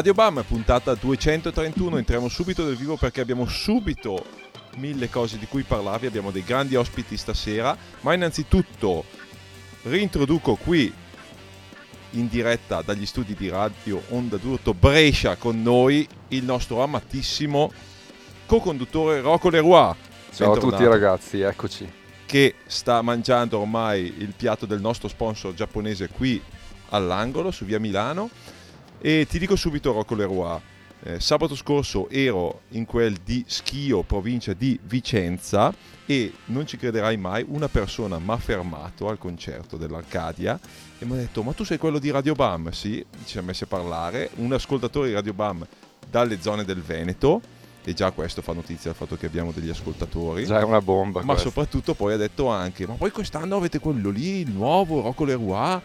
Radio Bam, puntata 231, entriamo subito nel vivo perché abbiamo subito mille cose di cui parlarvi, abbiamo dei grandi ospiti stasera, ma innanzitutto rintroduco qui in diretta dagli studi di Radio Onda d'Urto Brescia con noi il nostro amatissimo co-conduttore Rocco Leroy. Ciao a tutti ragazzi, eccoci. Che sta mangiando ormai il piatto del nostro sponsor giapponese qui all'angolo su via Milano e ti dico subito Rocco Leroy, eh, sabato scorso ero in quel di Schio, provincia di Vicenza e non ci crederai mai, una persona mi ha fermato al concerto dell'Arcadia e mi ha detto ma tu sei quello di Radio Bam? Sì, ci siamo messi a parlare, un ascoltatore di Radio Bam dalle zone del Veneto e già questo fa notizia il fatto che abbiamo degli ascoltatori. Già è una bomba. Ma questa. soprattutto poi ha detto anche, ma poi quest'anno avete quello lì, il nuovo, Rocco Leroy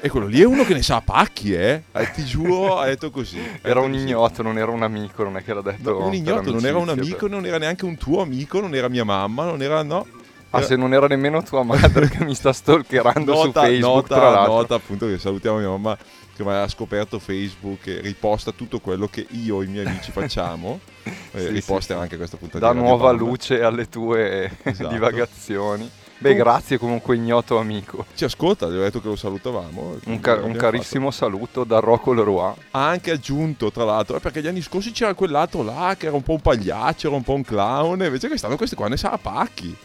e quello lì è uno che ne sa a pacchi, eh? eh ti giuro, ha detto così. Era un ignoto, non era un amico, non è che l'ha detto. No, un ignoto, non era un amico, non era neanche un tuo amico, non era mia mamma, non era no. Ah, era... se non era nemmeno tua madre che mi sta stalkerando nota, su Facebook, nota, tra l'altro. Nota appunto che salutiamo mia mamma che mi ha scoperto Facebook e riposta tutto quello che io e i miei amici facciamo. eh, sì, riposta sì, anche questa puntata. Da nuova luce alle tue esatto. divagazioni. Beh, grazie comunque ignoto amico. Ci ascolta, gli ho detto che lo salutavamo. Un, ca- un carissimo fatto. saluto da Rocco Leroy. Ha anche aggiunto, tra l'altro, eh, perché gli anni scorsi c'era quell'altro là che era un po' un pagliaccio, era un po' un clown, invece quest'anno questi qua ne sa a pacchi.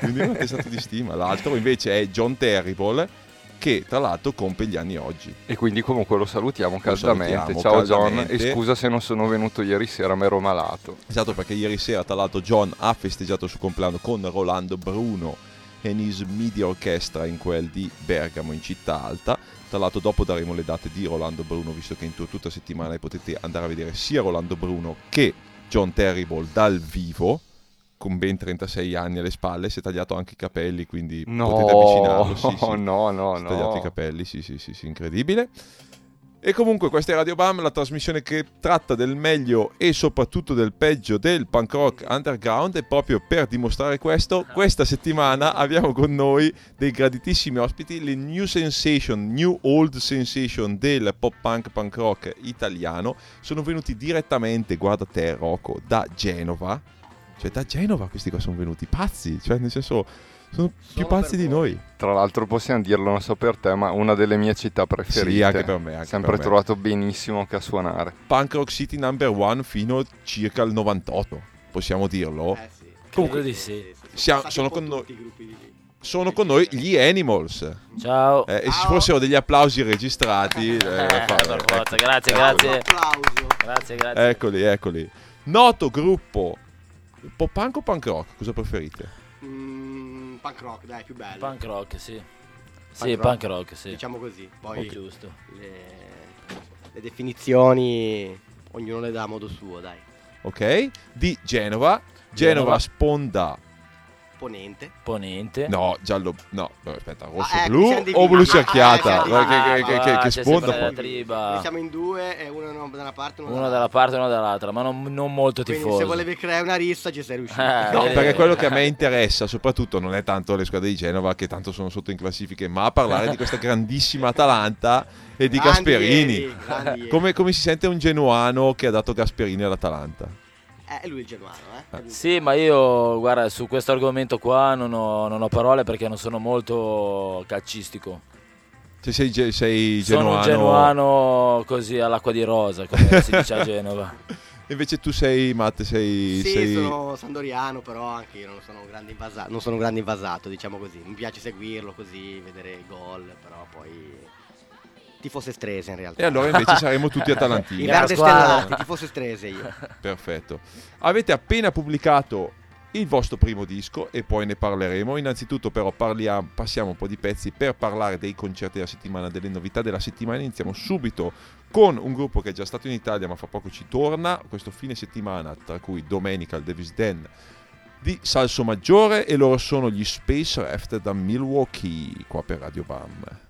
Quindi una testata di stima. L'altro invece è John Terrible, che tra l'altro compie gli anni oggi. E quindi comunque lo salutiamo lo caldamente. Salutiamo Ciao caldamente. John e scusa se non sono venuto ieri sera, ma ero malato. Esatto, perché ieri sera tra l'altro John ha festeggiato il suo compleanno con Rolando Bruno and His Media Orchestra in quel di Bergamo in città alta. Tra l'altro dopo daremo le date di Rolando Bruno, visto che in tour tutta settimana potete andare a vedere sia Rolando Bruno che John Terrible dal vivo, con ben 36 anni alle spalle, si è tagliato anche i capelli, quindi no, potete avvicinarlo. Sì, sì. No, no, si è tagliato i capelli, sì, sì, sì, sì, incredibile. E comunque questa è Radio Bam, la trasmissione che tratta del meglio e soprattutto del peggio del punk rock underground e proprio per dimostrare questo, questa settimana abbiamo con noi dei graditissimi ospiti, le new sensation, new old sensation del pop punk punk rock italiano. Sono venuti direttamente, guarda te Rocco, da Genova. Cioè da Genova questi qua sono venuti pazzi, cioè nel senso sono più pazzi di noi. Tra l'altro possiamo dirlo, non so per te, ma una delle mie città preferite. Sì, anche per me. Anche Sempre per me. trovato benissimo che a suonare. Punk Rock City number one fino circa al 98, possiamo dirlo? Eh sì. Comunque di sì. Siamo, sono con noi sono con noi gli Animals. Ciao. Eh, e se ci fossero degli applausi registrati, eh, fare, ecco. grazie, grazie. Grazie, grazie. Eccoli, eccoli. Noto gruppo pop punk o punk rock? Cosa preferite? Mm, punk rock, dai, più bello. Punk rock, sì. Punk sì, rock, punk rock, sì. Diciamo così. Poi giusto. Le, le definizioni ognuno le dà a modo suo, dai. Ok, di Genova. Genova, Genova. sponda Ponente. Ponente. No, giallo. No, aspetta, rosso ah, blu o blu cerchiata? Ah, che, che, che, che sponda Noi siamo in due e uno da una parte uno, uno dalla parte e uno dall'altra, ma non, non molto Quindi tifoso. se volevi creare una rissa ci sei riuscito. Eh, no, perché quello che a me interessa soprattutto non è tanto le squadre di Genova che tanto sono sotto in classifiche, ma a parlare di questa grandissima Atalanta e di grandi Gasperini. Ieri, come, come si sente un genuano che ha dato Gasperini all'Atalanta? Eh, è lui il genuano, eh? eh? Sì, ma io, guarda, su questo argomento qua non ho, non ho parole perché non sono molto calcistico. Se sei, sei genuano... Sono un genuano così all'acqua di rosa, come si dice a Genova. Invece tu sei, Matte, sei... Sì, sei... sono sandoriano, però anche io non sono, un grande invasato, non sono un grande invasato, diciamo così. Mi piace seguirlo così, vedere i gol, però poi tifoso estrese in realtà. E allora invece saremo tutti atalantini. I verde stellati, tifoso estrese io. Perfetto. Avete appena pubblicato il vostro primo disco e poi ne parleremo. Innanzitutto però parliamo, passiamo un po' di pezzi per parlare dei concerti della settimana, delle novità della settimana. Iniziamo subito con un gruppo che è già stato in Italia ma fra poco ci torna questo fine settimana, tra cui domenica il Davis Den di Salso Maggiore e loro sono gli Space Raft da Milwaukee qua per Radio Bam.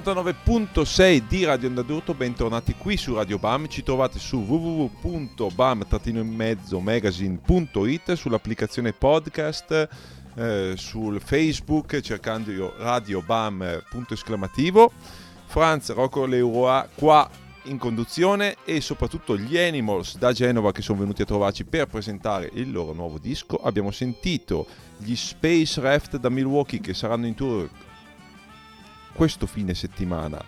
99.6 di Radio Onda bentornati qui su Radio BAM, ci trovate su www.bam-magazine.it, sull'applicazione podcast, eh, sul Facebook cercando io Radio BAM punto esclamativo, Franz Rocco Leroy qua in conduzione e soprattutto gli Animals da Genova che sono venuti a trovarci per presentare il loro nuovo disco. Abbiamo sentito gli Space Raft da Milwaukee che saranno in tour questo fine settimana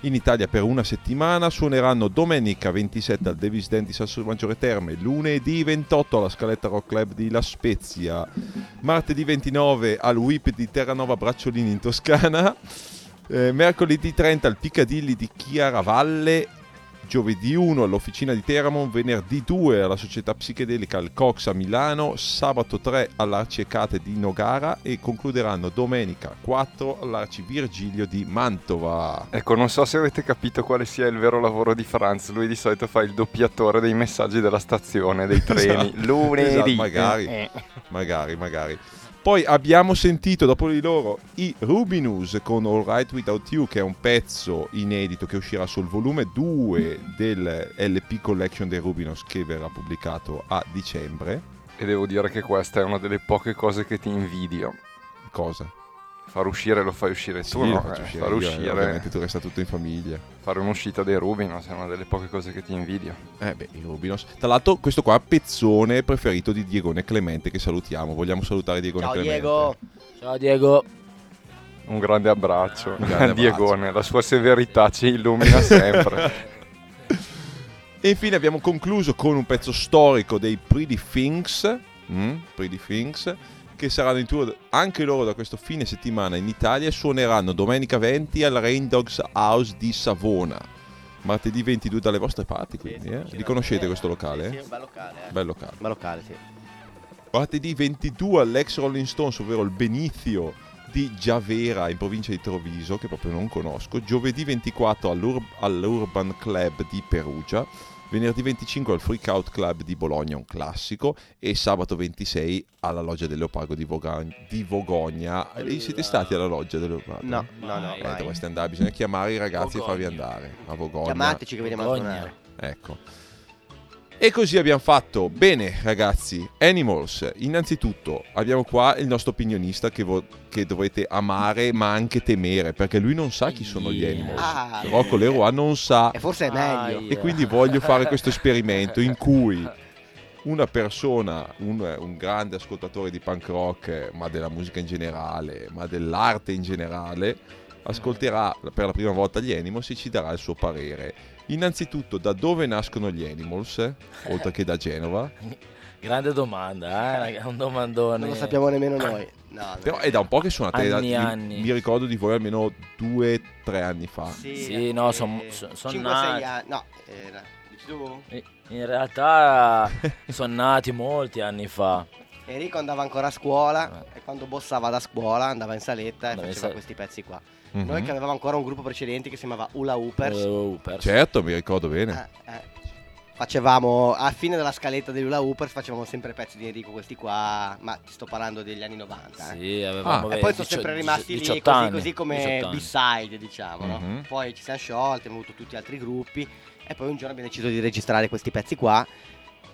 in Italia per una settimana. Suoneranno domenica 27 al Davis Den di Sasso Maggiore Terme, lunedì 28 alla Scaletta Rock Club di La Spezia, martedì 29 al WIP di Terranova Bracciolini in Toscana, eh, mercoledì 30 al Piccadilly di Chiaravalle giovedì 1 all'Officina di Teramon, venerdì 2 alla Società Psichedelica al Cox a Milano, sabato 3 all'Arciecate di Nogara e concluderanno domenica 4 all'Arci Virgilio di Mantova. Ecco, non so se avete capito quale sia il vero lavoro di Franz, lui di solito fa il doppiatore dei messaggi della stazione, dei treni, esatto. lunedì. Esatto, magari, eh. magari, magari. Poi abbiamo sentito dopo di loro i Rubinus con All Right Without You, che è un pezzo inedito che uscirà sul volume 2 del LP Collection dei Rubinus che verrà pubblicato a dicembre. E devo dire che questa è una delle poche cose che ti invidio. Cosa? Far uscire lo fai uscire sì, tu, no? Eh, uscire far io, uscire. Ovviamente tu resta tutto in famiglia. Fare un'uscita dei Rubinos è una delle poche cose che ti invidio. Eh beh, i Rubinos. Tra l'altro, questo qua è pezzone preferito di Diegone Clemente che salutiamo. Vogliamo salutare Diegone Ciao, Clemente. Diego. Ciao Diego. Un grande abbraccio Un grande a Diegone, la sua severità ci illumina sempre. e infine abbiamo concluso con un pezzo storico dei Pretty Things. Mm, Pretty Things che saranno in tour anche loro da questo fine settimana in Italia suoneranno domenica 20 al Rain Dogs House di Savona. Martedì 22 dalle vostre parti, quindi, eh? Li conoscete questo locale? Sì, sì, un bel locale. Eh. Bel locale. Bel locale, sì. Martedì 22 all'ex Rolling Stones, ovvero il Benizio di Giavera in provincia di Treviso, che proprio non conosco. Giovedì 24 all'Ur- all'Urban Club di Perugia. Venerdì 25 al Freak Out Club di Bologna, un classico. E sabato 26 alla Loggia del Leopardo di, Voga- di Vogogna. E siete stati alla Loggia del Leopardo? No, no, no. Mai. Eh, mai. dovreste andare, bisogna chiamare i ragazzi e farvi Vogogna. andare a Vogogna. Chiamateci che veniamo a Vogogna. suonare. Ecco. E così abbiamo fatto. Bene, ragazzi. Animals. Innanzitutto abbiamo qua il nostro opinionista che, vo- che dovrete amare ma anche temere perché lui non sa chi sono gli Animals. Ah, Rocco Leroy non sa E forse è meglio. Ai. e quindi voglio fare questo esperimento in cui una persona, un, un grande ascoltatore di punk rock, ma della musica in generale, ma dell'arte in generale, ascolterà per la prima volta gli Animals e ci darà il suo parere. Innanzitutto, da dove nascono gli Animals, eh? oltre che da Genova? Grande domanda, eh? un domandone. Non lo sappiamo nemmeno noi. No, no. Però è da un po' che suonate, Anni, da- mi- anni. mi ricordo di voi almeno due, tre anni fa. Sì, no, son- son- son 5-6 nati. anni. No, era. Dici tu? In realtà sono nati molti anni fa. Enrico andava ancora a scuola e quando bossava da scuola andava in saletta e Andava in faceva sal- questi pezzi qua. Mhm. Noi che avevamo ancora un gruppo precedente che si chiamava Ula Hoopers. Uh, Hoopers. Certo, mi ricordo bene. eh, eh, facevamo a fine della scaletta degli Ula Hoopers facevamo sempre pezzi di Enrico questi qua, ma ti sto parlando degli anni 90. eh. Sì, avevamo Ah, E poi sono sempre rimasti lì 18 così, anni, così come 18 anni. B-side diciamo no? Mhm. Poi ci siamo sciolti, abbiamo avuto tutti altri gruppi E poi un giorno abbiamo deciso di registrare questi pezzi qua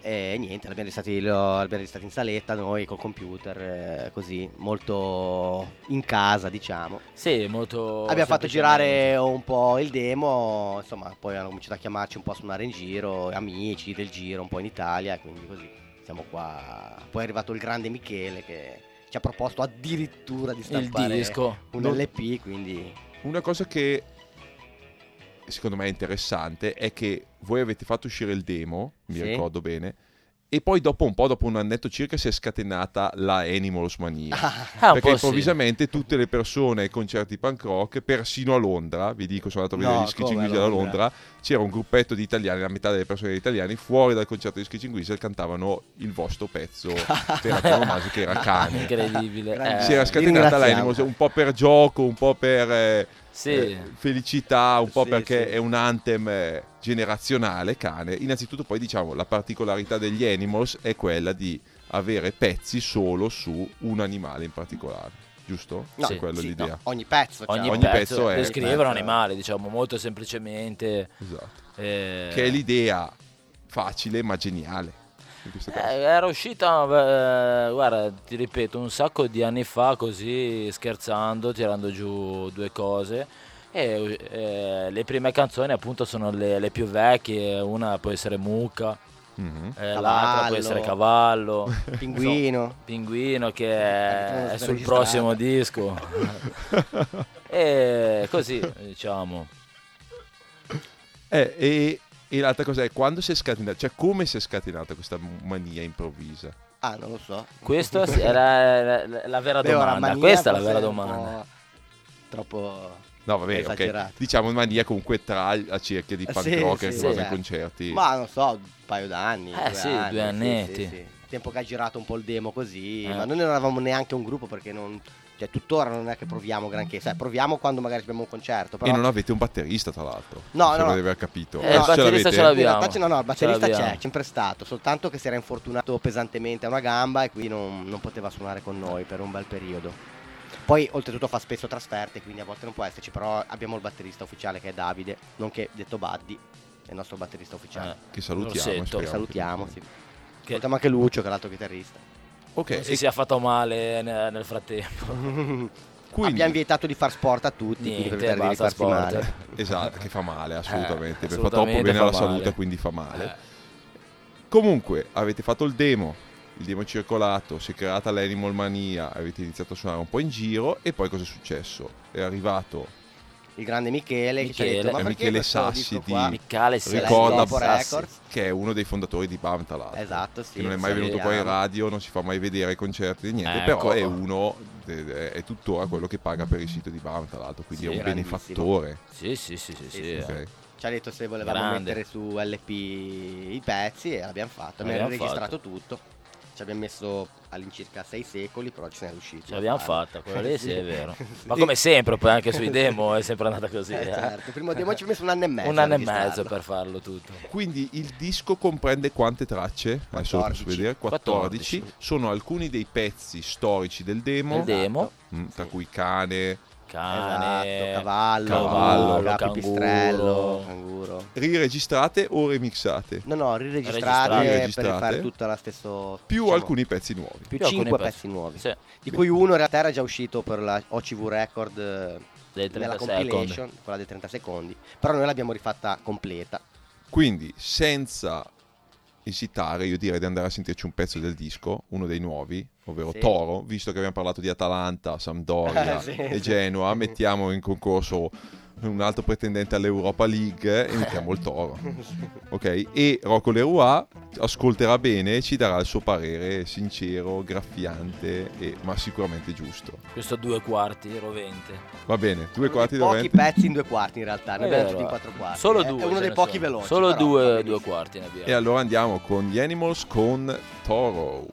E niente, l'abbiamo registrati, lo- l'abbiamo registrati in saletta noi col computer eh, Così, molto in casa diciamo. Sì, molto Abbiamo fatto girare un po' il demo Insomma, poi hanno cominciato a chiamarci un po' a suonare in giro Amici del giro, un po' in Italia Quindi così, siamo qua. Poi è arrivato il grande Michele che ci ha proposto addirittura di il stampare disco. un Non- LP, quindi Una cosa che secondo me è interessante è che voi avete fatto uscire il demo, mi Sì. ricordo bene, e poi dopo un po', dopo un annetto circa, si è scatenata la Animals Mania. Ah, perché po' sì. improvvisamente tutte le persone ai concerti punk rock, persino a Londra, vi dico, sono andato a vedere No, gli come a Londra? C'era un gruppetto di italiani, la metà delle persone italiani, fuori dal concerto di Weasel cantavano il vostro pezzo per Antonio Masi che era cane. Incredibile. Eh, si era scatenata la. Animals un po' per gioco, un po' per eh, sì. eh, felicità, un po' Sì, perché sì. è un anthem eh, generazionale cane. Innanzitutto poi diciamo la particolarità degli Animals è quella di avere pezzi solo su un animale in particolare, giusto? No, è quella sì, l'idea. no, ogni pezzo Ogni, cioè, ogni pezzo, pezzo è- descrivere un animale, diciamo, molto semplicemente. Esatto. eh, Che è l'idea facile ma geniale. Eh, era uscita, eh, guarda, ti ripeto, un sacco di anni fa, così scherzando, tirando giù due cose. E eh, le prime canzoni, appunto, sono le, le più vecchie. Una può essere Mucca, Mhm. eh, l'altra può essere Cavallo, Pinguino. Pinguino, che Eh, è, è sul prossimo disco. e così, diciamo. Eh, e, e l'altra cosa è quando si è scatenata, cioè come si è scatenata questa mania improvvisa? Ah, non lo so. Questa è la, la- la vera Beh, domanda. Questa è la vera domanda. Troppo... No, vabbè, ok. Esagerato. Diciamo mania comunque tra la cerchia di punk Sì, rocker sì, che vanno sì. ai concerti. Ma non so, un paio d'anni. Eh, due sì, anni, due sì, annetti. sì, sì. Tempo che ha girato un po' il demo così. Eh. Ma noi non eravamo neanche un gruppo perché non... Cioè, tuttora non è che proviamo granché. Sai, proviamo quando magari abbiamo un concerto. Però... E non avete un batterista, tra l'altro. No, Se no, lo no. deve aver capito. Eh, il ce batterista ce l'avete? l'abbiamo. Realtà c'è- no, no, il batterista Ce c'è, l'abbiamo. è sempre stato, soltanto che si era infortunato pesantemente a una gamba e quindi non, non poteva suonare con noi per un bel periodo. Poi oltretutto fa spesso trasferte, quindi a volte non può esserci, però abbiamo il batterista ufficiale che è Davide, nonché detto Buddy, è il nostro batterista ufficiale. Eh, Che salutiamo. Che salutiamo, sì. che Salutiamo anche Lucio che è l'altro chitarrista. Ok, non si e sia fatto male ne- nel frattempo. quindi, Abbiamo vietato di far sport a tutti, quindi Niente, per evitare di farsi sport. male. esatto, che fa male, assolutamente. Eh, perché fa troppo assolutamente bene alla male. salute, quindi fa male. Eh, Comunque, avete fatto il demo, il demo è circolato, si è creata l'Animal Mania, avete iniziato a suonare un po' in giro e poi cosa è successo? È arrivato il grande Michele, che ci ha Michele. detto ma E perché Michele Sassi di- qua?" Micale Select Ricorda-. Records. Che è uno dei fondatori di BAM, tra l'altro. Esatto, sì. che non è mai venuto salutiamo. poi in radio, non si fa mai vedere ai concerti, niente, Ecco. però è uno, è tuttora quello che paga per il sito di BAM, tra l'altro, quindi Sì, è un benefattore. Sì, sì, sì, sì, sì. ok? Ci ha detto se volevamo Grande. mettere su LP i pezzi e l'abbiamo fatto. Abbiamo L'abbiamo registrato tutto. Ci abbiamo messo all'incirca sei secoli, però ci siamo riusciti. Ce l'abbiamo fatta, quella lì sì, è vero. Sì. Ma come sempre, poi anche sui demo è sempre andata così. Eh, eh. certo, il primo demo ci ha messo un anno e mezzo. Un anno e mezzo per farlo tutto. Quindi il disco comprende quante tracce? Adesso lo posso 14. vedere, 14. 14. Sono alcuni dei pezzi storici del demo, Il demo, mm, tra cui Cane, cane, Esatto, cavallo, cavallo, capi, canguro. pipistrello, canguro. riregistrate o remixate? No, no, riregistrate, Riregistrate. per fare tutta la stesso... Più diciamo, alcuni pezzi nuovi. Più Più alcuni 5 pezzi. pezzi nuovi. Sì, Di cui uno in realtà era già uscito per la OCV Record nella 30 secondi. compilation, quella dei 30 secondi. Però noi l'abbiamo rifatta completa. Quindi, senza esitare, io direi di andare a sentirci un pezzo del disco, uno dei nuovi, ovvero Sì. Toro, visto che abbiamo parlato di Atalanta, Sampdoria Sì, e sì. Genoa, mettiamo in concorso un altro pretendente all'Europa League e mettiamo il Toro. Ok? E Rocco Leroy ascolterà bene e ci darà il suo parere sincero, graffiante, e- ma sicuramente giusto. Questo due quarti rovente. Va bene, due quarti pochi doventi. pezzi in due quarti in realtà, ne abbiamo vero. tutti in quattro quarti. Solo È- due. È uno dei pochi sono. veloci. Solo però due, due quarti ne abbiamo. E allora andiamo con gli Animals con Toro.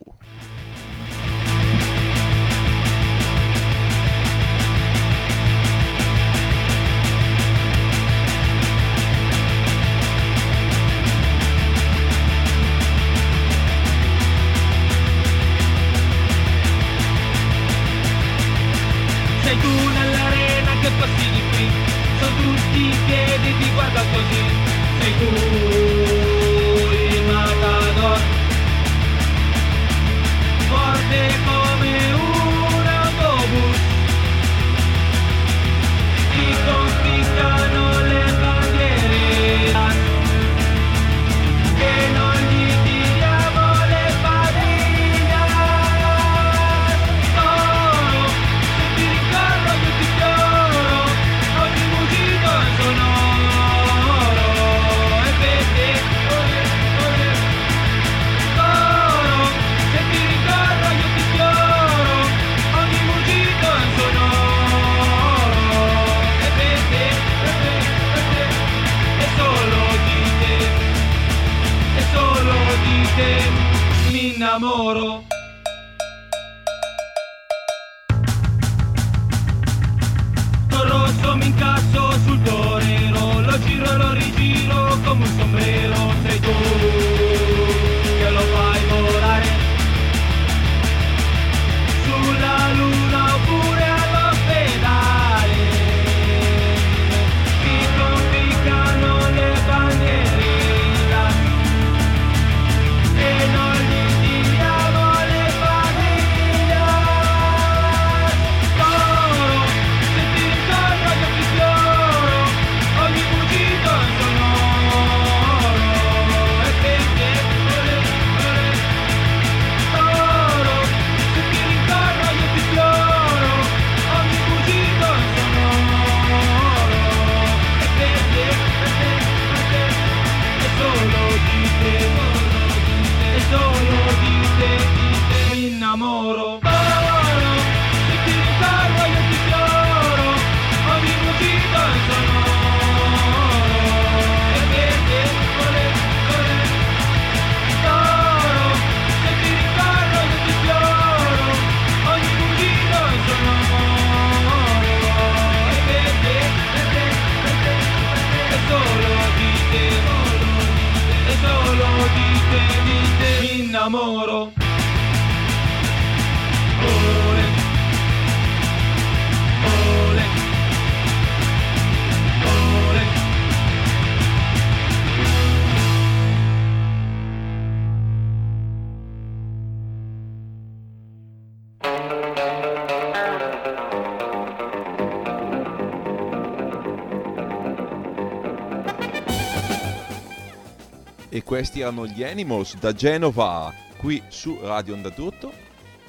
Questi erano gli Animals da Genova, qui su Radio Onda d'Urto,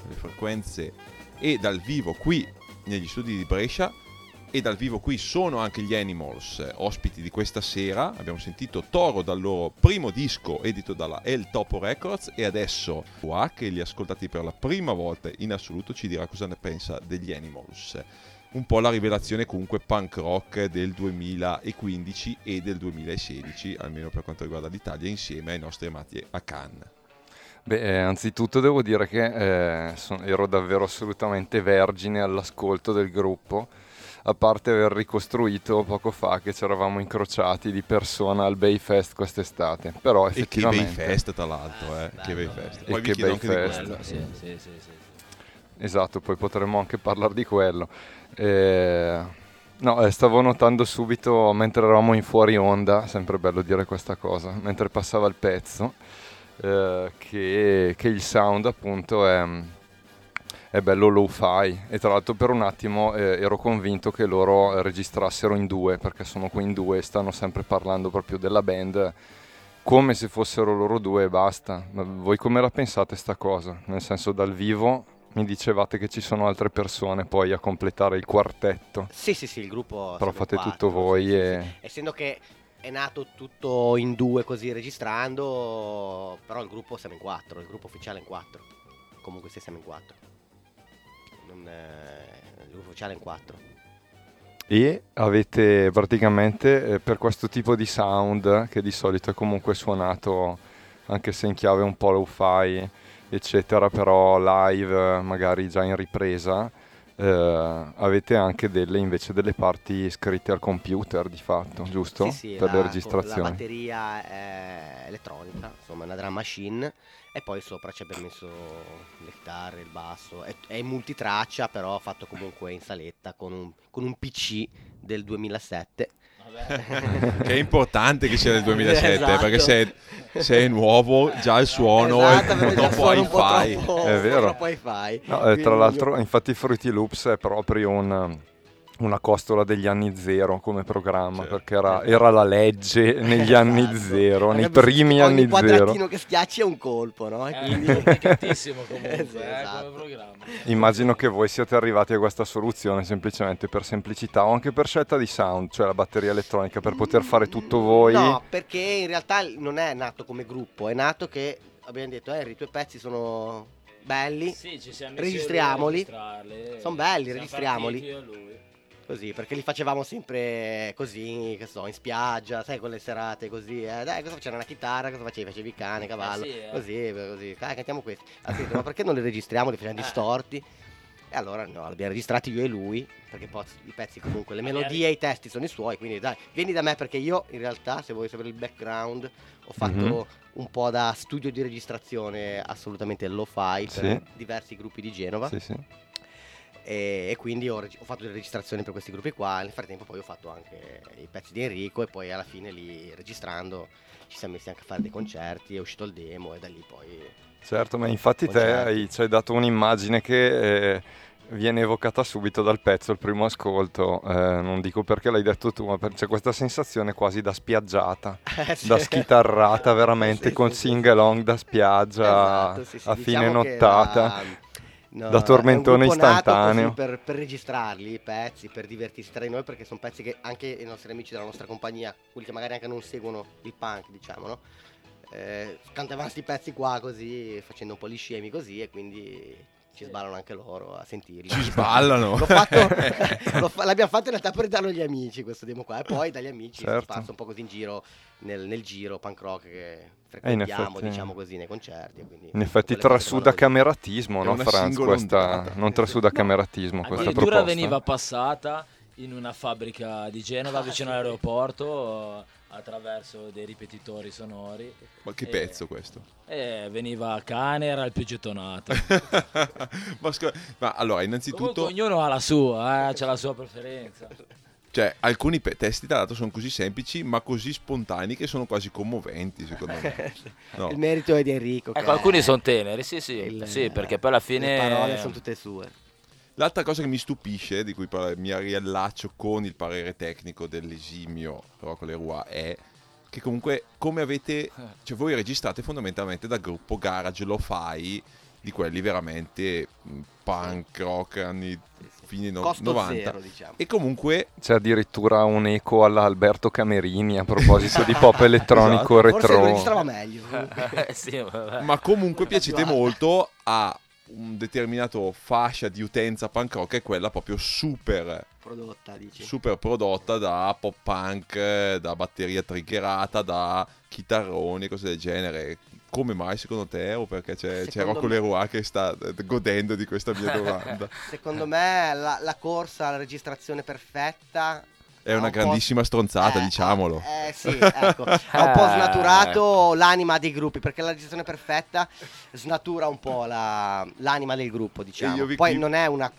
le frequenze e dal vivo qui negli studi di Brescia. e dal vivo qui sono anche gli Animals, ospiti di questa sera. Abbiamo sentito Toro dal loro primo disco edito dalla El Topo Records e adesso Wa, che li ascoltati per la prima volta in assoluto, ci dirà cosa ne pensa degli Animals. Un po' la rivelazione comunque punk rock del 2015 e del 2016, almeno per quanto riguarda l'Italia, insieme ai nostri amati a Cannes. Beh, eh, anzitutto devo dire che eh, son- ero davvero assolutamente vergine all'ascolto del gruppo, a parte aver ricostruito poco fa che ci eravamo incrociati di persona al Bayfest quest'estate. Però E che bei effettivamente... fest tra l'altro, eh, che bei fest. E Poi vi che chiedo bei anche di fest. quello. Bello, sì, sì, sì, sì. Esatto, poi potremmo anche parlare di quello. Eh, no, eh, stavo notando subito mentre eravamo in fuori onda, sempre bello dire questa cosa, mentre passava il pezzo, eh, che, che il sound appunto è, è bello low-fi e tra l'altro per un attimo eh, ero convinto che loro registrassero in due, perché sono qui in due e stanno sempre parlando proprio della band come se fossero loro due e basta. Ma voi come la pensate sta cosa? Nel senso dal vivo mi dicevate che ci sono altre persone poi a completare il quartetto. Sì, sì, sì, il gruppo... Però fate in tutto quattro, voi sì, e- sì. Essendo che è nato tutto in due così registrando, però il gruppo siamo in quattro, il gruppo ufficiale è in quattro. Comunque sì, siamo in quattro. Non, eh, il gruppo ufficiale è in quattro. E avete praticamente eh, per questo tipo di sound che di solito è comunque suonato anche se in chiave un po' lo-fi eccetera, però live eh, magari già in ripresa, eh, avete anche delle invece delle parti scritte al computer di fatto, giusto? Sì, sì, per la, le La registrazioni. batteria è elettronica, insomma, è una drum machine e poi sopra ci abbiamo messo le chitarre, il basso. È, è in multitraccia, però fatto comunque in saletta con un, con un PC del 2007. Che è importante che sia del 2007 Esatto. perché se, se è nuovo già il suono Esatto, è troppo hi-fi troppo- È vero. No, eh, tra l'altro, infatti, Fruity Loops è proprio un- una costola degli anni zero come programma, Certo. perché era, era la legge negli anni Esatto. zero, nei Anche perché primi ogni anni zero. quadratino che schiacci è un colpo, no? E È quindi... complicatissimo comunque, Eh sì, eh, esatto. come programma. Immagino che voi siate arrivati a questa soluzione semplicemente per semplicità o anche per scelta di sound, cioè la batteria elettronica, per poter fare tutto voi. No, perché in realtà non è nato come gruppo, è nato che abbiamo detto, eh, i tuoi pezzi sono belli, Sì, ci siamo messi Registriamoli. lì a registrarli. Son belli, Siamo registriamoli. Così, perché li facevamo sempre così, che so, in spiaggia, sai, quelle serate così, eh, dai, cosa faceva una chitarra, cosa facevi? Facevi cane, cavallo, sì, eh. così, così, dai, cantiamo questi. Detto, ma perché non li registriamo, li facciamo Eh. distorti? E allora no, li abbiamo registrati io e lui, perché poi i pezzi comunque, le melodie e i testi sono i suoi, quindi dai, vieni da me perché io in realtà, se vuoi sapere il background, ho fatto Mhm. un po' da studio di registrazione assolutamente lo-fi per Sì. diversi gruppi di Genova Sì, sì. E, e quindi ho, reg- ho fatto delle registrazioni per questi gruppi qua. Nel frattempo poi ho fatto anche i pezzi di Enrico e poi alla fine lì registrando ci siamo messi anche a fare dei concerti, è uscito il demo e da lì poi... Certo, ma infatti te Concerti. hai, ci hai dato un'immagine che eh, viene evocata subito dal pezzo, il primo ascolto. Eh, non dico perché l'hai detto tu, ma per- c'è questa sensazione quasi da spiaggiata, da schitarrata veramente Sì, con sì, sing along da spiaggia Esatto, sì, a diciamo fine nottata. era- no, da tormentone istantaneo. Per, per registrarli i pezzi, per divertirsi tra di noi, perché sono pezzi che anche i nostri amici della nostra compagnia, quelli che magari anche non seguono il punk, diciamo, no? Eh, cantavano sti pezzi qua così, facendo un po' gli scemi così, e quindi ci sballano anche loro a sentirli. Ci sballano. L'ho fatto- fa- l'abbiamo fatto in realtà per darlo agli amici questo demo qua, e poi dagli amici si Certo. passa un po' così in giro, nel, nel giro punk rock che in frequentiamo, effetti- diciamo così, nei concerti. quindi In effetti trasuda cameratismo, no Franz? Questa, non trasuda cameratismo questa Addirittura proposta. veniva passata in una fabbrica di Genova Ah, vicino sì. all'aeroporto eh, attraverso dei ripetitori sonori. Ma che E- pezzo questo? E veniva cane, era il più gettonato. ma, scu- ma allora, Comunque innanzitutto, ognuno ha la sua, eh, c'ha la sua preferenza. cioè, alcuni pe- testi tra l'altro sono così semplici, ma così spontanei che sono quasi commoventi, secondo me. No. Il merito è di Enrico. Ecco, che alcuni è- sono teneri, sì, sì, il- sì, perché poi alla fine... Le parole sono tutte sue. L'altra cosa che mi stupisce, di cui par- mi riallaccio con il parere tecnico dell'esimio Rocco Leroy, è che comunque come avete, cioè voi registrate fondamentalmente da gruppo garage lo fai di quelli veramente mh, punk rock anni fine no- Costo 90. zero, diciamo. E comunque C'è addirittura un eco alla Alberto Camerini a proposito di pop elettronico Esatto. Forse lo retro. registrava meglio. Sì, vabbè. ma comunque piacete molto a un determinato fascia di utenza punk rock è quella proprio super Prodotta, dici. super prodotta da pop punk, da batteria triggerata, da chitarroni, cose del genere. Come mai secondo te? O perché c'è, c'è Rocco me- Leroy che sta eh, godendo di questa mia domanda? Secondo me la, la corsa alla registrazione perfetta È una un po' grandissima stronzata, Eh, diciamolo. Eh sì, ecco, ha un po' snaturato l'anima dei gruppi, perché la registrazione perfetta snatura un po' la- l'anima del gruppo, diciamo. vi- Poi vi- non è una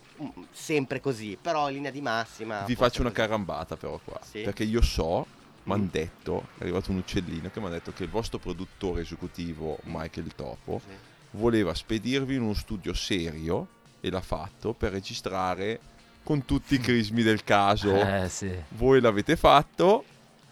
sempre così, però in linea di massima. Vi faccio una così. carambata però qua. Sì. Perché io so, mi hanno Mm. detto, è arrivato un uccellino che mi ha detto che il vostro produttore esecutivo, Michael Topo, Sì. voleva spedirvi in uno studio serio e l'ha fatto per registrare con tutti i crismi del caso. Eh, sì. Voi l'avete fatto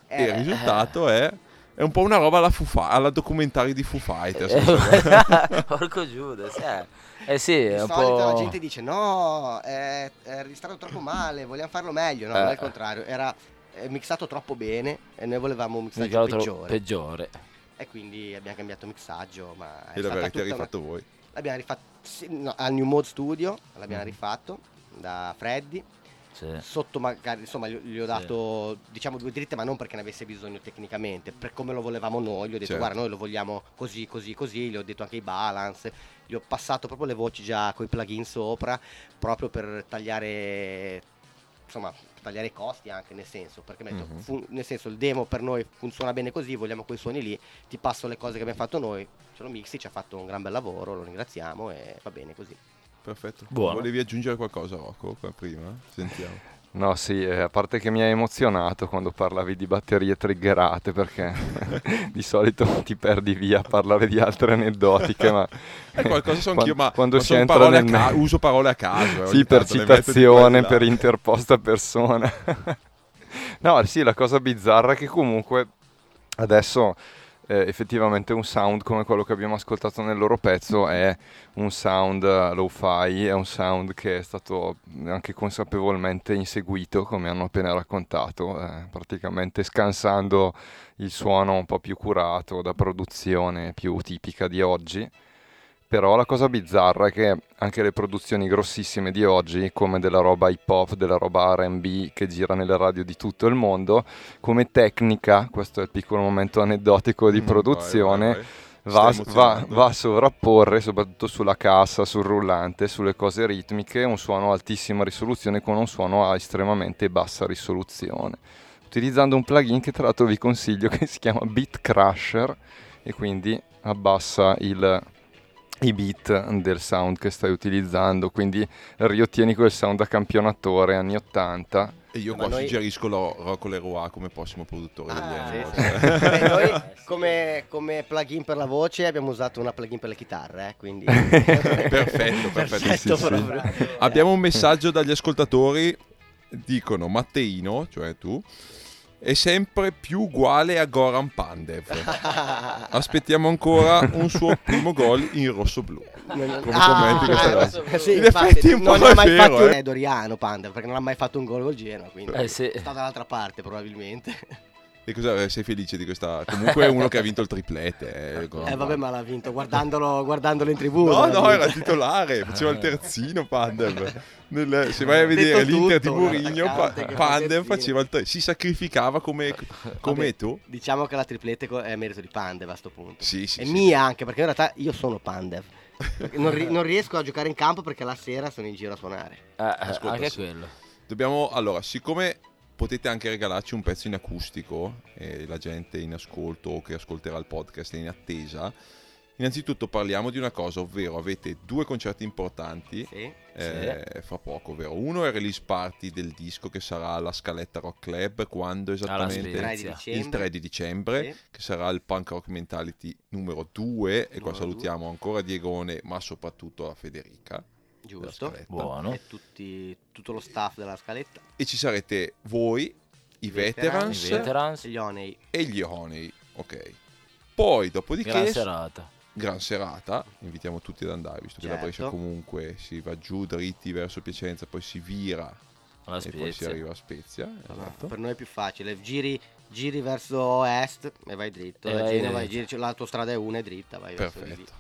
e il Eh, risultato è, è un po' una roba alla, Fi- alla documentario di Foo Fighters. Eh, Porco Giudas, eh. Eh sì, Di è un solito po'... la gente dice no, è, è registrato troppo male, vogliamo farlo meglio. No, non è il Eh. contrario, era è mixato troppo bene e noi volevamo un Mi mixaggio trovo peggiore. peggiore. e quindi abbiamo cambiato mixaggio, ma è e l'avete tutta una- rifatto voi. L'abbiamo rifatto sì, no, al New Mode Studio, l'abbiamo Mhm. rifatto da Freddy. Sì. Sotto magari, insomma, gli, gli ho dato diciamo due dritte, ma non perché ne avesse bisogno tecnicamente, per come lo volevamo noi. Gli ho detto Certo. guarda, noi lo vogliamo così, così, così. Gli ho detto anche i balance. Gli ho passato proprio le voci già con i plugin sopra, proprio per tagliare insomma tagliare i costi anche nel senso perché mi ha detto, Mhm. fu- nel senso il demo per noi funziona bene così vogliamo quei suoni lì ti passo le cose che abbiamo fatto noi ce lo mixi ci ha fatto un gran bel lavoro lo ringraziamo e va bene così Perfetto. Buono. Volevi aggiungere qualcosa, Rocco, prima? Sentiamo. No, sì, eh, a parte che mi hai emozionato quando parlavi di batterie triggerate, perché di solito ti perdi via a parlare di altre aneddotiche, ma Eh, qualcosa so Quan- anch'io, ma, quando ma si sono entra parole nel ca- uso parole a caso. eh, sì, per citazione, per interposta persona. no, sì, la cosa bizzarra è che comunque adesso eh, effettivamente un sound come quello che abbiamo ascoltato nel loro pezzo è un sound eh, lo-fi, è un sound che è stato anche consapevolmente inseguito, come hanno appena raccontato, eh, praticamente scansando il suono un po' più curato da produzione più tipica di oggi. Però la cosa bizzarra è che anche le produzioni grossissime di oggi, come della roba hip hop, della roba RB che gira nelle radio di tutto il mondo, come tecnica, questo è il piccolo momento aneddotico di Mm, produzione, vai, vai, vai. va, va- va a sovrapporre, soprattutto sulla cassa, sul rullante, sulle cose ritmiche, un suono a altissima risoluzione con un suono a estremamente bassa risoluzione. Utilizzando un plugin che tra l'altro vi consiglio che si chiama Beat Crusher e quindi abbassa il, i beat del sound che stai utilizzando, quindi riottieni quel sound da campionatore anni 80. E io Ma qua noi- suggerisco lo- Rocco Leroy come prossimo produttore degli Ah, anni. sì, sì. Beh, noi come, come plugin per la voce abbiamo usato una plugin per le chitarre, eh, quindi Perfetto, perfetto. perfetto Sì. Abbiamo un messaggio dagli ascoltatori, dicono Matteino, cioè tu, è sempre più uguale a Goran Pandev. Aspettiamo ancora un suo primo gol in rosso-blu. Non- Come commenti questa cosa? eh, sì, In infatti, effetti un non po' ha è mai vero, fatto un eh. è Doriano Panda perché non ha mai fatto un gol col Genoa quindi Eh, sì. sta dall'altra parte probabilmente E cosa sei felice di questa? Comunque è uno che ha vinto il triplete. Eh, Goran eh vabbè ma l'ha vinto guardandolo, guardandolo in tribuna No, no, era titolare, faceva il terzino Pandev. Nel- se vai a vedere Detto l'Inter di tutto, Mourinho, un Pa- Pandev faceva il tre- si sacrificava come, come Vabbè, tu. diciamo che la triplete è merito di Pandev a sto punto Sì, sì, è sì. mia anche perché in realtà io sono Pandev non, ri- non riesco a giocare in campo perché la sera sono in giro a suonare Eh, eh, Ascolta, anche sì. quello. Dobbiamo, allora, siccome potete anche regalarci un pezzo in acustico e la gente in ascolto o che ascolterà il podcast è in attesa, innanzitutto parliamo di una cosa, ovvero avete due concerti importanti sì. eh, fra poco, ovvero uno è il release party del disco che sarà alla Scaletta Rock Club quando esattamente 3 di Spezia. dicembre il 3 di dicembre Sì. che sarà il Punk Rock Mentality numero 2 e qua salutiamo ancora Diegone ma soprattutto la Federica giusto. Buono. e tutti, tutto lo staff della scaletta e ci sarete voi i Veterans. veterans I veterans, gli Onei e gli Honey, ok. Poi, gran dopodiché, serata. gran serata, invitiamo tutti ad andare, visto che da Brescia Certo. comunque si va giù dritti verso Piacenza, poi si vira alla e poi si arriva a Spezia. Esatto. Per noi è più facile, giri, giri verso est e vai dritto. E vai vai, giri, l'autostrada è una e dritta, vai. Perfetto.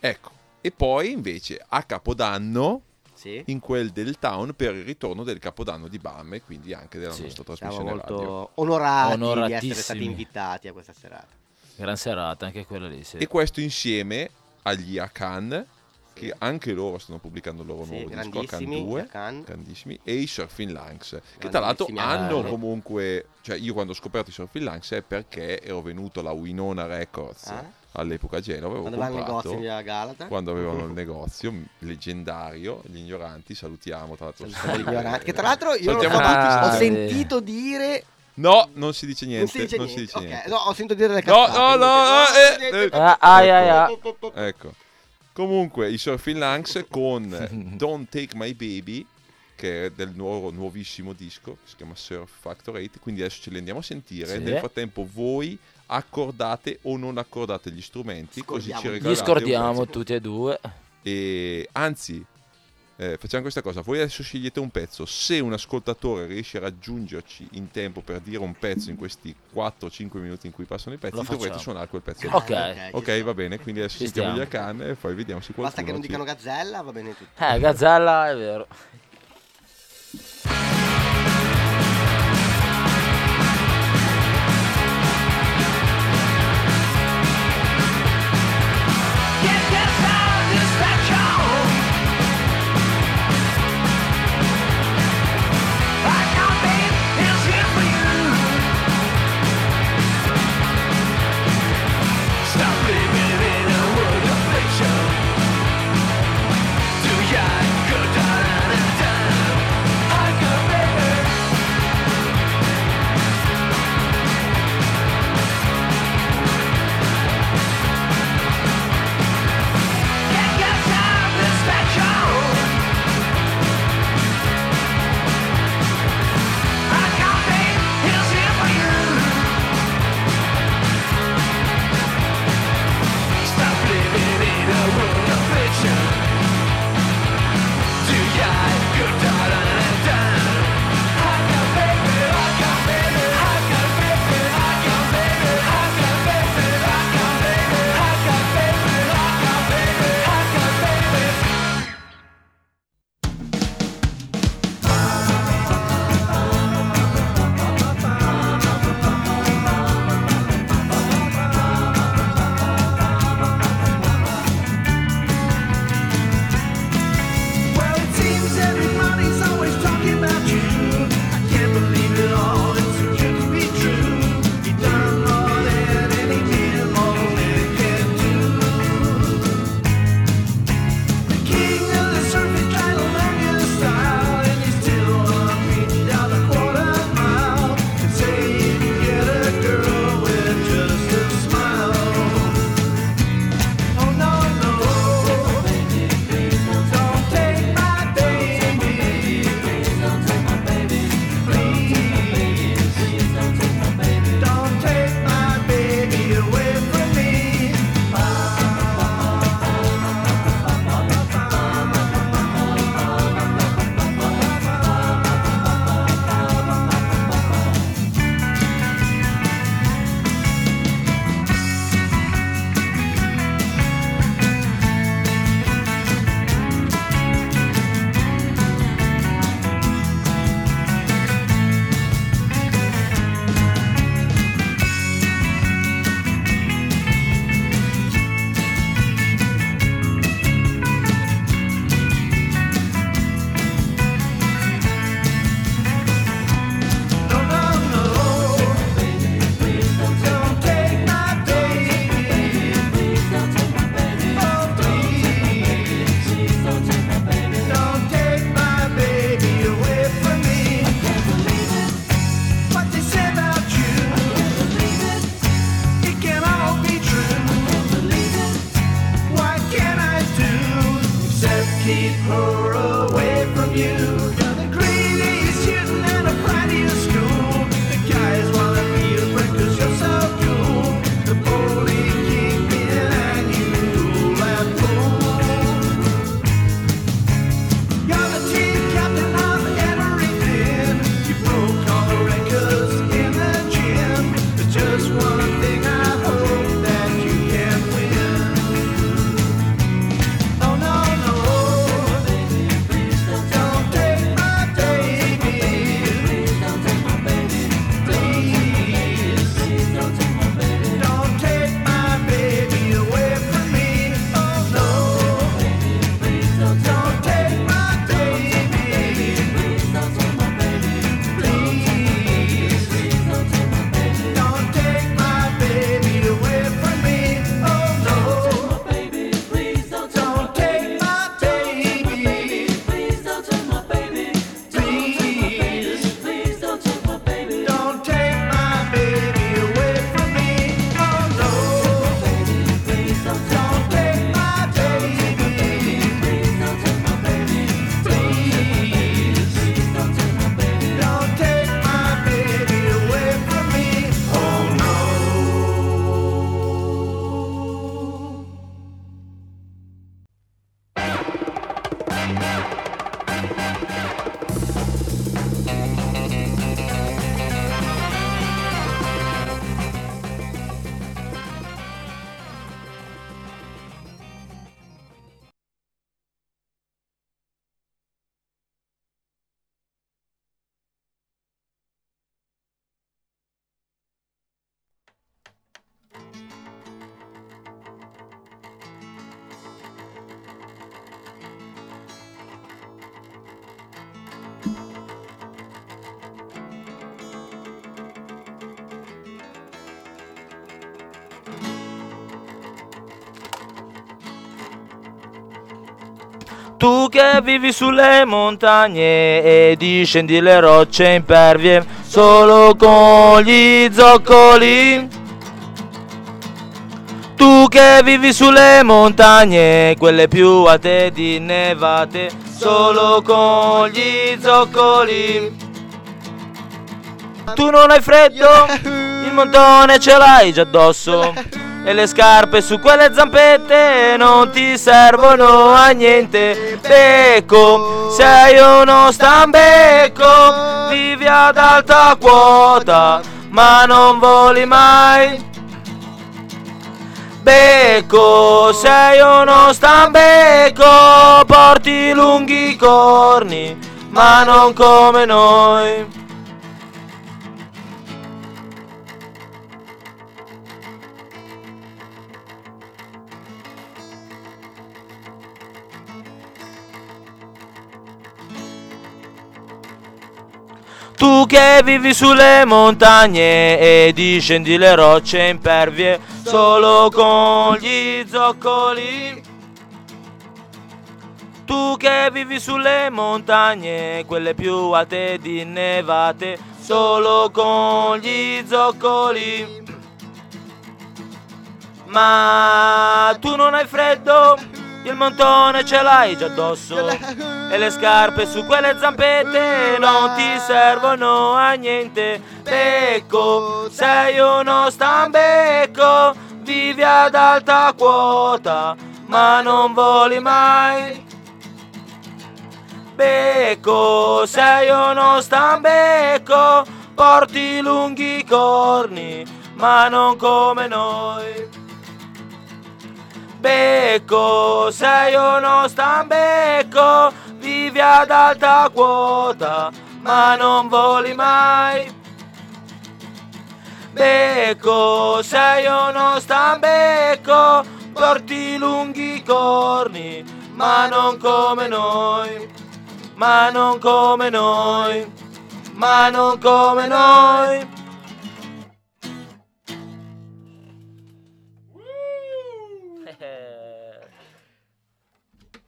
Ecco, e poi invece a Capodanno Sì. in quel del town per il ritorno del Capodanno di Bam e quindi anche della Sì, nostra Siamo trasmissione radio. molto onorati di essere stati invitati a questa serata. Gran serata, anche quella lì. Sì. E questo insieme agli Akan, che anche loro stanno pubblicando il loro Sì, nuovo disco, Akan grandissimi, 2. Akan. grandissimi e i Surfing Lungs che tra l'altro Grandissimi hanno Akan. comunque cioè io quando ho scoperto i Surfing Lungs è perché ero venuto alla Winona Records Ah. All'epoca a Genova avevo Quando al comprato negozio via Galata. quando avevano il negozio leggendario gli ignoranti salutiamo tra l'altro Salutiamo gli ignoranti. Che tra l'altro io tutti, ho sentito dire no non si dice niente non si dice non niente. si dice Ok, niente. no, ho sentito dire le No, cazzate. no, no, invece. no, eh, niente. eh. Ah, ai, ai, ai. ecco comunque i Surfing Lungs con Don't Take My Baby che è del nuovo nuovissimo disco che si chiama Surf Factor 8 quindi adesso ce li andiamo a sentire Sì. nel frattempo voi accordate o non accordate gli strumenti così ci Scordiamo. regalate Gli scordiamo tutti e due. e anzi eh, facciamo questa cosa voi adesso scegliete un pezzo se un ascoltatore riesce a raggiungerci in tempo per dire un pezzo in questi 4-5 minuti in cui passano i pezzi dovrete suonare quel pezzo. Ok. ci Ok, sto. va bene, quindi adesso Ci sentiamo gli. Akan e poi vediamo se qualcuno Basta che non ci- dicano gazzella, va bene tutto. Eh, Gazzella è vero. Tu che vivi sulle montagne e discendi le rocce impervie solo con gli zoccoli. Tu che vivi sulle montagne, quelle più alte ed innevate, solo con gli zoccoli. Tu non hai freddo, il montone ce l'hai già addosso. E le scarpe su quelle zampette non ti servono a niente. Becco, sei uno stambecco, vivi ad alta quota, ma non voli mai. Becco, sei uno stambecco, porti lunghi corni, ma non come noi. Tu che vivi sulle montagne e discendi le rocce impervie solo con gli zoccoli. Tu che vivi sulle montagne, quelle più alte ed innevate, solo con gli zoccoli. Ma tu non hai freddo, il montone ce l'hai già addosso. E le scarpe su quelle zampette non ti servono a niente. Becco, sei uno stambecco, vivi ad alta quota, ma non voli mai. Becco, sei uno stambecco, porti lunghi corni, ma non come noi. Becco, sei uno stambecco, vivi ad alta quota, ma non voli mai. Becco, sei uno stambecco, porti lunghi corni, ma non come noi, ma non come noi, ma non come noi.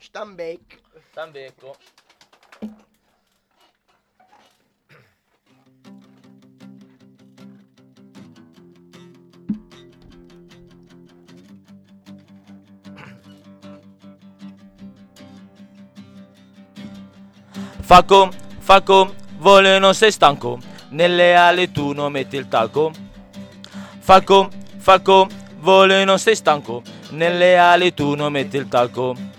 Stambecco. Stambecco. Facco, facco, vole non sei stanco, nelle ali tu non metti il talco. Falco, falco, vole non sei stanco, nelle ali tu non metti il talco.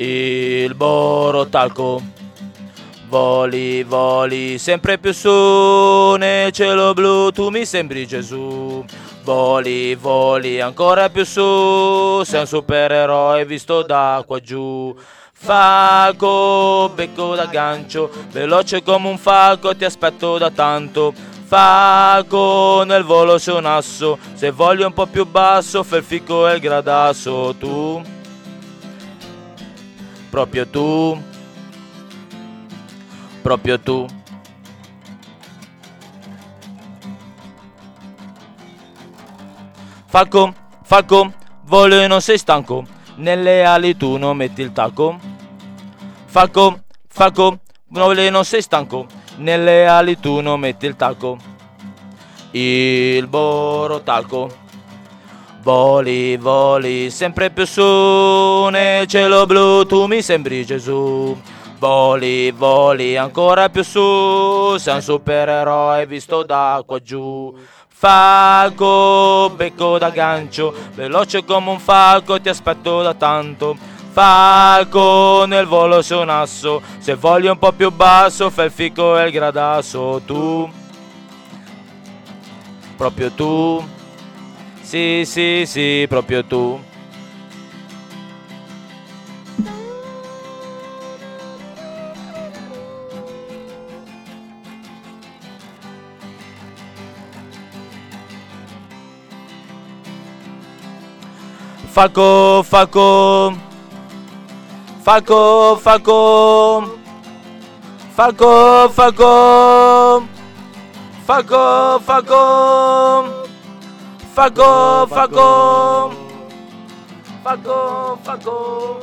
Il boro talco, voli, voli, sempre più su, nel cielo blu tu mi sembri Gesù. Voli, voli, ancora più su, sei un supereroe visto da qua giù. Falco, becco da gancio, veloce come un falco, ti aspetto da tanto. Falco, nel volo sei un asso, se voglio un po' più basso, fai il fico e il gradasso. Tu, proprio tu, proprio tu. Falco, falco, volo e non sei stanco, nelle ali tu non metti il talco. Falco, falco, volo e non sei stanco, nelle ali tu non metti il talco. Il boro talco, voli, voli, sempre più su, nel cielo blu tu mi sembri Gesù. Voli, voli, ancora più su, sei un supereroe visto da qua giù. Falco, becco da gancio, veloce come un falco, ti aspetto da tanto. Falco, nel volo sei un asso, se voglio un po' più basso, fai il fico e il gradasso. Tu, proprio tu, sì, sì, sì, proprio tu. Falco, falco, falco, falco, falco, falco, falco, falco, Fago, fago. Fago, fago.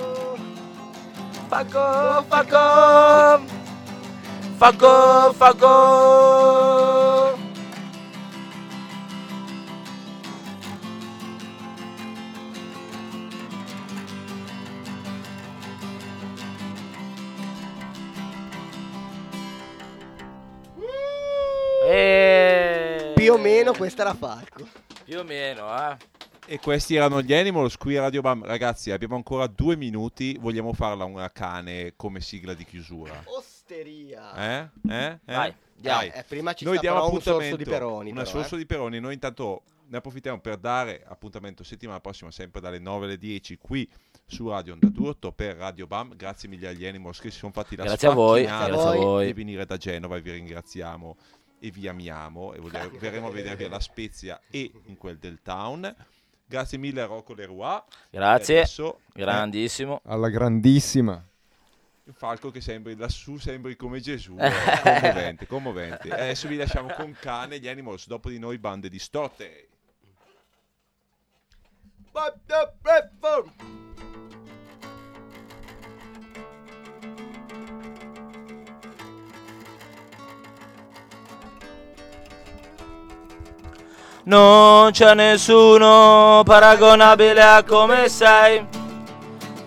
Fago, fago. Fago, fago. Più o meno questa era Falco. Più o meno, eh. E questi erano gli Animals qui a Radio Bam. Ragazzi, abbiamo ancora due minuti. Vogliamo farla una cane come sigla di chiusura? Osteria. Eh? Eh? Eh? Vai. Dai. Eh, prima ci Noi sta diamo un sorso di Peroni. Una però, sorso eh. di Peroni. Noi intanto ne approfittiamo per dare appuntamento settimana prossima, sempre dalle 9 alle 10 qui su Radio Onda d'Urto per Radio Bam. Grazie mille agli Animals che si sono fatti la Grazie a voi, grazie a voi. di venire da Genova e vi ringraziamo e vi amiamo e vogliamo- verremo a vedervi alla Spezia e in quel del town. Grazie mille a Rocco Leroy. Grazie, adesso, grandissimo. Alla grandissima. eh, Falco che sembri lassù, sembri come Gesù. eh, commovente, commovente. E adesso vi lasciamo con Cane, gli Animals, dopo di noi bande distorte. Non c'è nessuno paragonabile a come sei.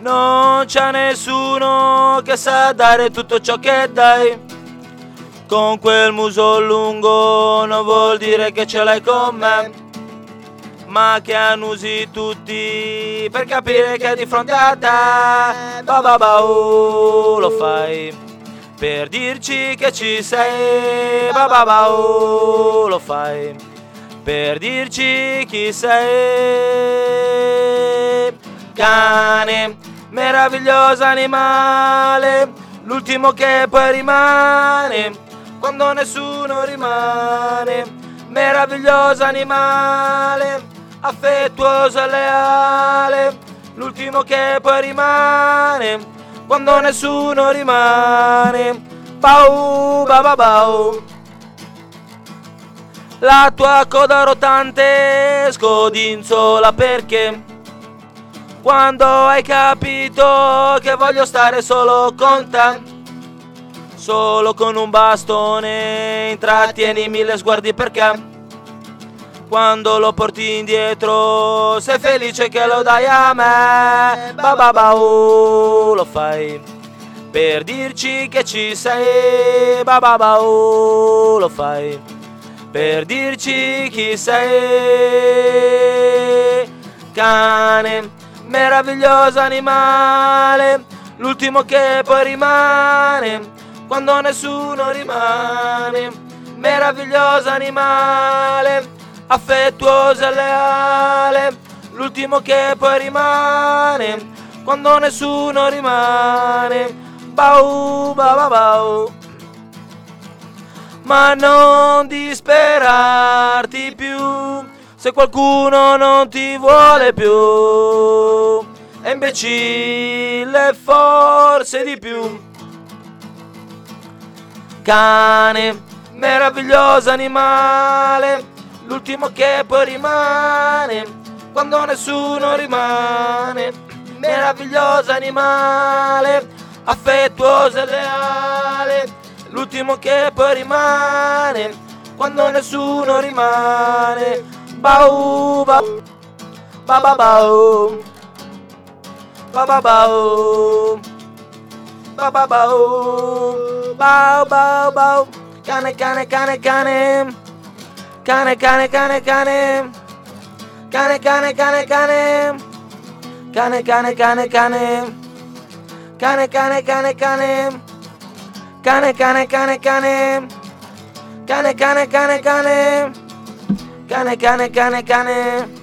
Non c'è nessuno che sa dare tutto ciò che dai. Con quel muso lungo non vuol dire che ce l'hai con me. Ma che annusi tutti per capire che di fronte a te ba ba ba oh, lo fai per dirci che ci sei ba ba ba oh, lo fai per dirci chi sei. Cane, meraviglioso animale, l'ultimo che poi rimane, quando nessuno rimane. Meraviglioso animale, affettuoso e leale, l'ultimo che poi rimane, quando nessuno rimane. Bau, ba ba bau. La tua coda rotante scodinzola perché? Quando hai capito che voglio stare solo con te Solo con un bastone intrattieni mille sguardi perché? Quando lo porti indietro sei felice che lo dai a me. Ba ba ba oh, lo fai. Per dirci che ci sei Ba ba ba oh, lo fai per dirci chi sei. Cane, meraviglioso animale, l'ultimo che poi rimane, quando nessuno rimane. Meraviglioso animale, affettuoso e leale, l'ultimo che poi rimane, quando nessuno rimane. Bau, ba ba bau ma non disperarti più se qualcuno non ti vuole più. È imbecille forse di più. Cane, meraviglioso animale, l'ultimo che poi rimane, quando nessuno rimane. Meraviglioso animale, affettuoso e leale, l'ultimo che poi rimane, quando nessuno rimane. Bau, bau, ba ba bau, ba ba bau, ba ba bau, bau bau bau, cane cane cane cane, cane cane cane cane, cane cane cane cane, cane cane cane cane, cane cane cane cane. Cane, cane, cane, cane. Cane, cane, cane, cane. Cane, cane, cane, cane.